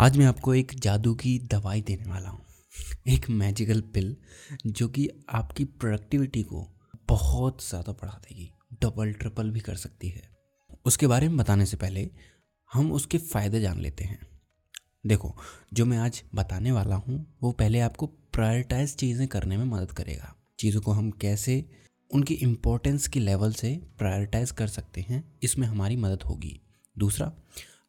आज मैं आपको एक जादू की दवाई देने वाला हूँ। एक मैजिकल पिल जो कि आपकी प्रोडक्टिविटी को बहुत ज़्यादा बढ़ा देगी। डबल ट्रिपल भी कर सकती है। उसके बारे में बताने से पहले हम उसके फ़ायदे जान लेते हैं। देखो, जो मैं आज बताने वाला हूँ, वो पहले आपको प्रायोरिटाइज चीज़ें करने में मदद करेगा। चीज़ों को हम कैसे, उनकी इम्पोर्टेंस के लेवल से प्रायोरिटाइज कर सकते हैं, इसमें हमारी मदद होगी। दूसरा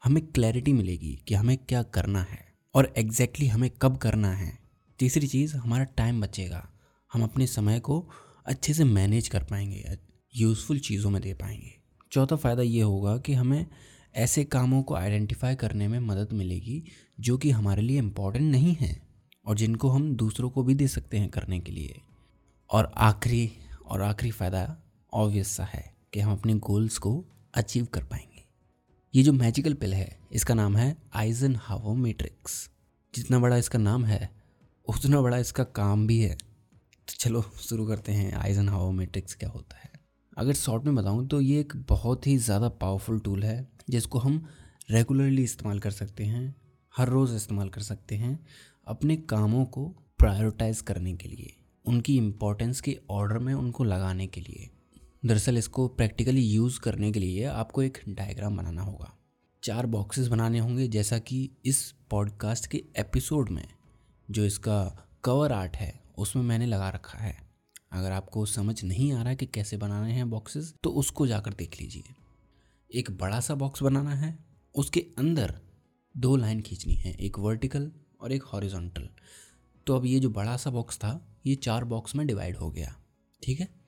हमें क्लैरिटी मिलेगी कि हमें क्या करना है और एग्जैक्टली exactly हमें कब करना है। तीसरी चीज़, हमारा टाइम बचेगा। हम अपने समय को अच्छे से मैनेज कर पाएँगे यूज़फुल चीज़ों में दे पाएँगे। चौथा फ़ायदा ये होगा कि हमें ऐसे कामों को आइडेंटिफाई करने में मदद मिलेगी जो कि हमारे लिए इंपॉर्टेंट नहीं हैं और जिनको हम दूसरों को भी दे सकते हैं करने के लिए। और आखिरी और आखिरी फ़ायदा ऑब्वियस सा है कि हम अपने गोल्स को अचीव कर पाएँगे। ये जो मैजिकल पिल है, इसका नाम है आइजन हावो मैट्रिक्स जितना बड़ा इसका नाम है, उतना बड़ा इसका काम भी है। तो चलो, शुरू करते हैं। आइजन हावो मैट्रिक्स क्या होता है? अगर शॉर्ट में बताऊँ तो ये एक बहुत ही ज़्यादा पावरफुल टूल है, जिसको हम रेगुलरली इस्तेमाल कर सकते हैं, हर रोज़ इस्तेमाल कर सकते हैं, अपने कामों को प्रायोरिटाइज करने के लिए, उनकी इम्पोर्टेंस के ऑर्डर में, उनको लगाने के लिए। दरअसल इसको प्रैक्टिकली यूज़ करने के लिए आपको एक डायग्राम बनाना होगा। चार बॉक्सेस बनाने होंगे, जैसा कि इस पॉडकास्ट के एपिसोड में, जो इसका कवर आर्ट है, उसमें मैंने लगा रखा है। अगर आपको समझ नहीं आ रहा कि कैसे बनाने हैं बॉक्सेस तो उसको जाकर देख लीजिए। एक बड़ा सा बॉक्स बनाना है, उसके अंदर दो लाइन खींचनी है, एक वर्टिकल और एक हॉरिजॉन्टल। तो अब ये जो बड़ा सा बॉक्स था, ये चार बॉक्स में डिवाइड हो गया, ठीक है?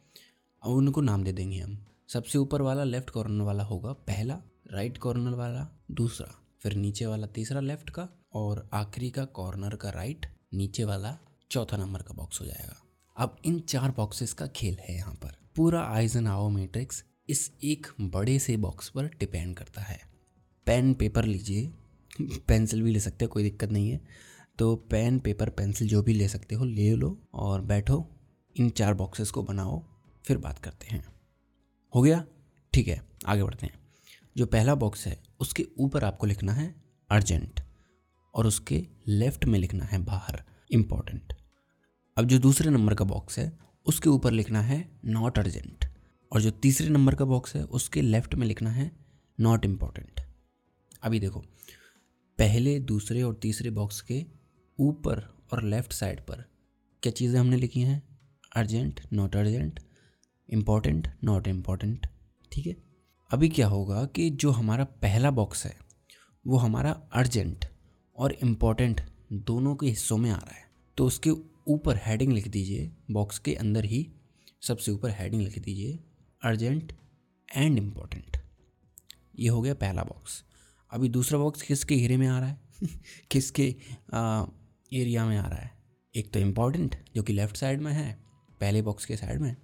और उनको नाम दे देंगे हम। सबसे ऊपर वाला लेफ़्ट कॉर्नर वाला होगा पहला राइट कॉर्नर वाला दूसरा, फिर नीचे वाला तीसरा लेफ़्ट का और आखिरी का कॉर्नर का राइट नीचे वाला चौथा नंबर का बॉक्स हो जाएगा। अब इन चार बॉक्सेस का खेल है यहाँ पर। पूरा आइजन आओ मैट्रिक्स इस एक बड़े से बॉक्स पर डिपेंड करता है। पेन पेपर लीजिए। पेंसिल भी ले सकते हो, कोई दिक्कत नहीं है। तो पेन पेपर पेंसिल जो भी ले सकते हो, ले लो और बैठो। इन चार बॉक्सेस को बनाओ। फिर बात करते हैं। हो गया? ठीक है, आगे बढ़ते हैं। जो पहला बॉक्स है, उसके ऊपर आपको लिखना है अर्जेंट और उसके लेफ़्ट में लिखना है बाहर इंपॉर्टेंट अब जो दूसरे नंबर का बॉक्स है, उसके ऊपर लिखना है नॉट अर्जेंट और जो तीसरे नंबर का बॉक्स है, उसके लेफ़्ट में लिखना है नॉट इंपॉर्टेंट अभी देखो, पहले, दूसरे और तीसरे बॉक्स के ऊपर और लेफ़्ट साइड पर क्या चीज़ें हमने लिखी हैं? Urgent not urgent important not important ठीक है? अभी क्या होगा कि जो हमारा पहला बॉक्स है, वो हमारा अर्जेंट और इंपॉर्टेंट दोनों के हिस्सों में आ रहा है। तो उसके ऊपर हेडिंग लिख दीजिए बॉक्स के अंदर ही सबसे ऊपर हेडिंग लिख दीजिए अर्जेंट एंड इंपॉर्टेंट ये हो गया पहला बॉक्स अभी दूसरा बॉक्स किसके घेरे में आ रहा है? किसके एरिया में आ रहा है? एक तो इंपॉर्टेंट जो कि लेफ़्ट साइड में है, पहले बॉक्स के साइड में।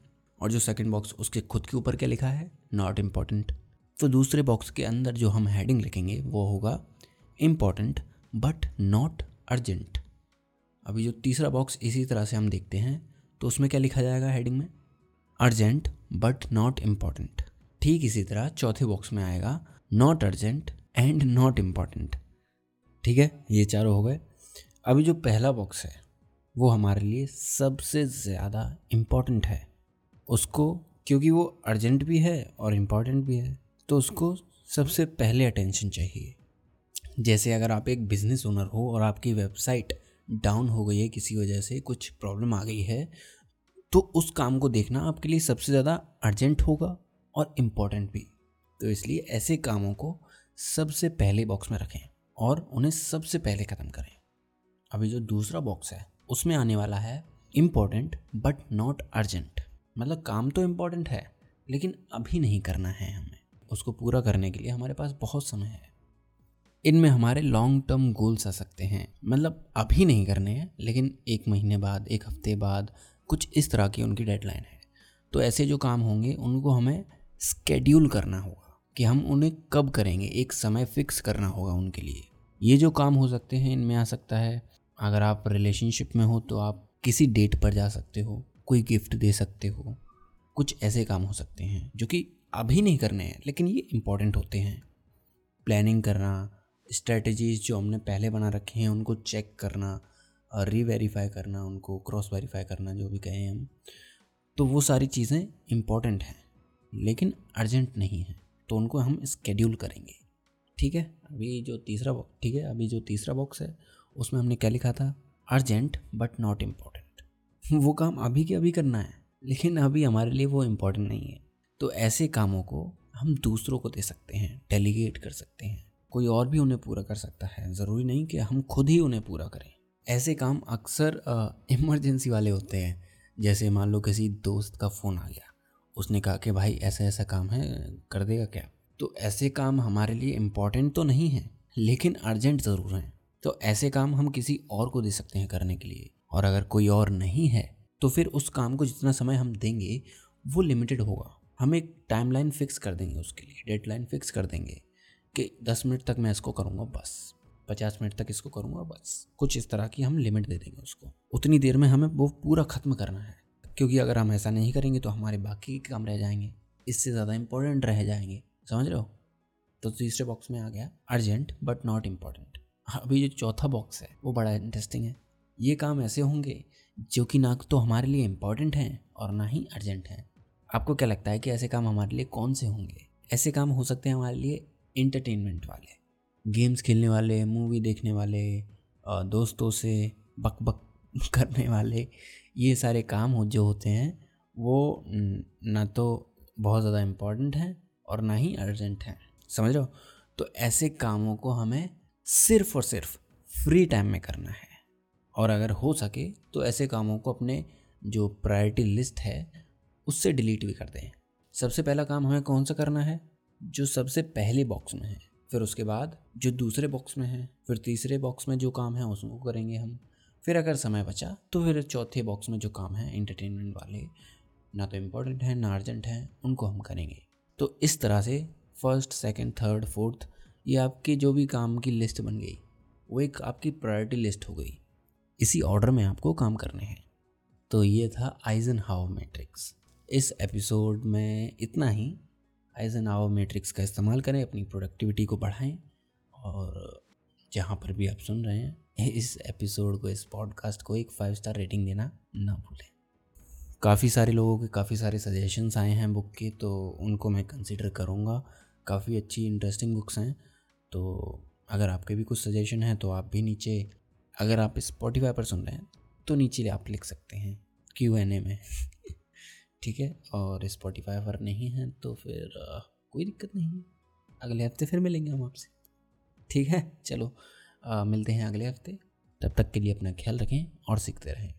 और जो सेकंड बॉक्स उसके खुद के ऊपर क्या लिखा है? नॉट इंपॉर्टेंट तो दूसरे बॉक्स के अंदर जो हम हेडिंग लिखेंगे, वो होगा इंपॉर्टेंट बट नॉट अर्जेंट अभी जो तीसरा बॉक्स इसी तरह से हम देखते हैं तो उसमें क्या लिखा जाएगा हेडिंग में? अर्जेंट बट नॉट इंपॉर्टेंट ठीक इसी तरह चौथे बॉक्स में आएगा not urgent and not important ठीक है? ये चारों हो गए। अभी जो पहला बॉक्स है, वो हमारे लिए सबसे ज़्यादा इंपॉर्टेंट है। उसको, क्योंकि वो अर्जेंट भी है और इंपॉर्टेंट भी है तो उसको सबसे पहले अटेंशन चाहिए। जैसे अगर आप एक बिज़नेस ओनर हो और आपकी वेबसाइट डाउन हो गई है, किसी वजह से कुछ प्रॉब्लम आ गई है तो उस काम को देखना आपके लिए सबसे ज़्यादा अर्जेंट होगा और इंपॉर्टेंट भी। तो इसलिए ऐसे कामों को सबसे पहले बॉक्स में रखें और उन्हें सबसे पहले ख़त्म करें। अभी जो दूसरा बॉक्स है, उसमें आने वाला है इंपॉर्टेंट बट नॉट अर्जेंट मतलब काम तो इंपॉर्टेंट है, लेकिन अभी नहीं करना है हमें। उसको पूरा करने के लिए हमारे पास बहुत समय है। इनमें हमारे लॉन्ग टर्म गोल्स आ सकते हैं। मतलब अभी नहीं करने हैं, लेकिन एक महीने बाद, एक हफ़्ते बाद, कुछ इस तरह की उनकी डेडलाइन है। तो ऐसे जो काम होंगे, उनको हमें स्केड्यूल करना होगा कि हम उन्हें कब करेंगे। एक समय फिक्स करना होगा उनके लिए। ये जो काम हो सकते हैं, इनमें आ सकता है। अगर आप रिलेशनशिप में हो तो आप किसी डेट पर जा सकते हो। कोई गिफ्ट दे सकते हो। कुछ ऐसे काम हो सकते हैं, जो कि अभी नहीं करने हैं, लेकिन ये इंपॉर्टेंट होते हैं। प्लानिंग करना स्ट्रेटजीज जो हमने पहले बना रखे हैं, उनको चेक करना री वेरीफाई करना, उनको क्रॉस वेरीफाई करना, जो भी कहें हम तो वो सारी चीज़ें इंपॉर्टेंट हैं, लेकिन अर्जेंट नहीं है तो उनको हम स्केड्यूल करेंगे। ठीक है? अभी जो तीसरा ठीक है? अभी जो तीसरा बॉक्स है, उसमें हमने क्या लिखा था? अर्जेंट बट नॉट इंपॉर्टेंट वो काम अभी के अभी करना है, लेकिन अभी हमारे लिए वो इम्पोर्टेंट नहीं है। तो ऐसे कामों को हम दूसरों को दे सकते हैं डेलीगेट कर सकते हैं। कोई और भी उन्हें पूरा कर सकता है। ज़रूरी नहीं कि हम खुद ही उन्हें पूरा करें। ऐसे काम अक्सर इमरजेंसी वाले होते हैं। जैसे मान लो किसी दोस्त का फ़ोन आ गया। उसने कहा कि, भाई, ऐसा ऐसा काम है, कर देगा क्या? तो ऐसे काम हमारे लिए इंपॉर्टेंट तो नहीं है, लेकिन अर्जेंट ज़रूर हैं। तो ऐसे काम हम किसी और को दे सकते हैं करने के लिए। और अगर कोई और नहीं है तो फिर उस काम को जितना समय हम देंगे, वो लिमिटेड होगा। हम एक टाइमलाइन फिक्स कर देंगे उसके लिए डेडलाइन फिक्स कर देंगे कि दस मिनट तक मैं इसको करूँगा बस, पचास मिनट तक इसको करूँगा बस। कुछ इस तरह की हम लिमिट दे देंगे उसको। उतनी देर में हमें वो पूरा ख़त्म करना है, क्योंकि अगर हम ऐसा नहीं करेंगे तो हमारे बाकी के काम रह जाएँगे, इससे ज़्यादा इंपॉर्टेंट रह जाएँगे। समझ रहे हो? तो तीसरे बॉक्स में आ गया अर्जेंट बट नॉट इंपॉर्टेंट अभी जो चौथा बॉक्स है, वो बड़ा इंटरेस्टिंग है। ये काम ऐसे होंगे जो कि ना तो हमारे लिए इंपॉर्टेंट हैं और ना ही अर्जेंट हैं। आपको क्या लगता है कि ऐसे काम हमारे लिए कौन से होंगे? ऐसे काम हो सकते हैं हमारे लिए इंटरटेनमेंट वाले गेम्स खेलने वाले मूवी देखने वाले दोस्तों से बक बक करने वाले, ये सारे काम हो, जो होते हैं, वो ना तो बहुत ज़्यादा इंपॉर्टेंट हैं और ना ही अर्जेंट हैं। समझ हो? तो ऐसे कामों को हमें सिर्फ़ और सिर्फ़ फ्री टाइम में करना है। और अगर हो सके तो ऐसे कामों को अपने जो प्रायोरिटी लिस्ट है, उससे डिलीट भी कर दें। सबसे पहला काम हमें कौन सा करना है? जो सबसे पहले बॉक्स में है। फिर उसके बाद जो दूसरे बॉक्स में है, फिर तीसरे बॉक्स में जो काम है, उसको करेंगे हम। फिर अगर समय बचा तो फिर चौथे बॉक्स में जो काम है इंटरटेनमेंट वाले, ना तो इम्पोर्टेंट हैं, ना अर्जेंट हैं, उनको हम करेंगे। तो इस तरह से फ़र्स्ट सेकंड थर्ड फोर्थ ये आपकी जो भी काम की लिस्ट बन गई, वो एक आपकी प्रायोरिटी लिस्ट हो गई। इसी ऑर्डर में आपको काम करने हैं। तो ये था आइजन हाउ मैट्रिक्स इस एपिसोड में इतना ही। आइजन हाउ मैट्रिक्स का इस्तेमाल करें, अपनी प्रोडक्टिविटी को बढ़ाएँ, और जहाँ पर भी आप सुन रहे हैं, इस एपिसोड को, इस पॉडकास्ट को एक फाइव स्टार रेटिंग देना ना भूलें। काफ़ी सारे लोगों के काफ़ी सारे सजेशंस आए हैं बुक के तो उनको मैं कंसिडर करूँगा। काफ़ी अच्छी इंटरेस्टिंग बुक्स हैं। तो अगर आपके भी कुछ सजेशन हैं तो आप भी नीचे अगर आप स्पॉटीफाई पर सुन रहे हैं तो नीचे आप लिख सकते हैं क्यू एन ए में। ठीक है? और स्पॉटीफाई पर नहीं है तो फिर आ, कोई दिक्कत नहीं है। अगले हफ़्ते फिर मिलेंगे हम आपसे। ठीक है? चलो आ, मिलते हैं अगले हफ़्ते। तब तक के लिए अपना ख्याल रखें और सीखते रहें।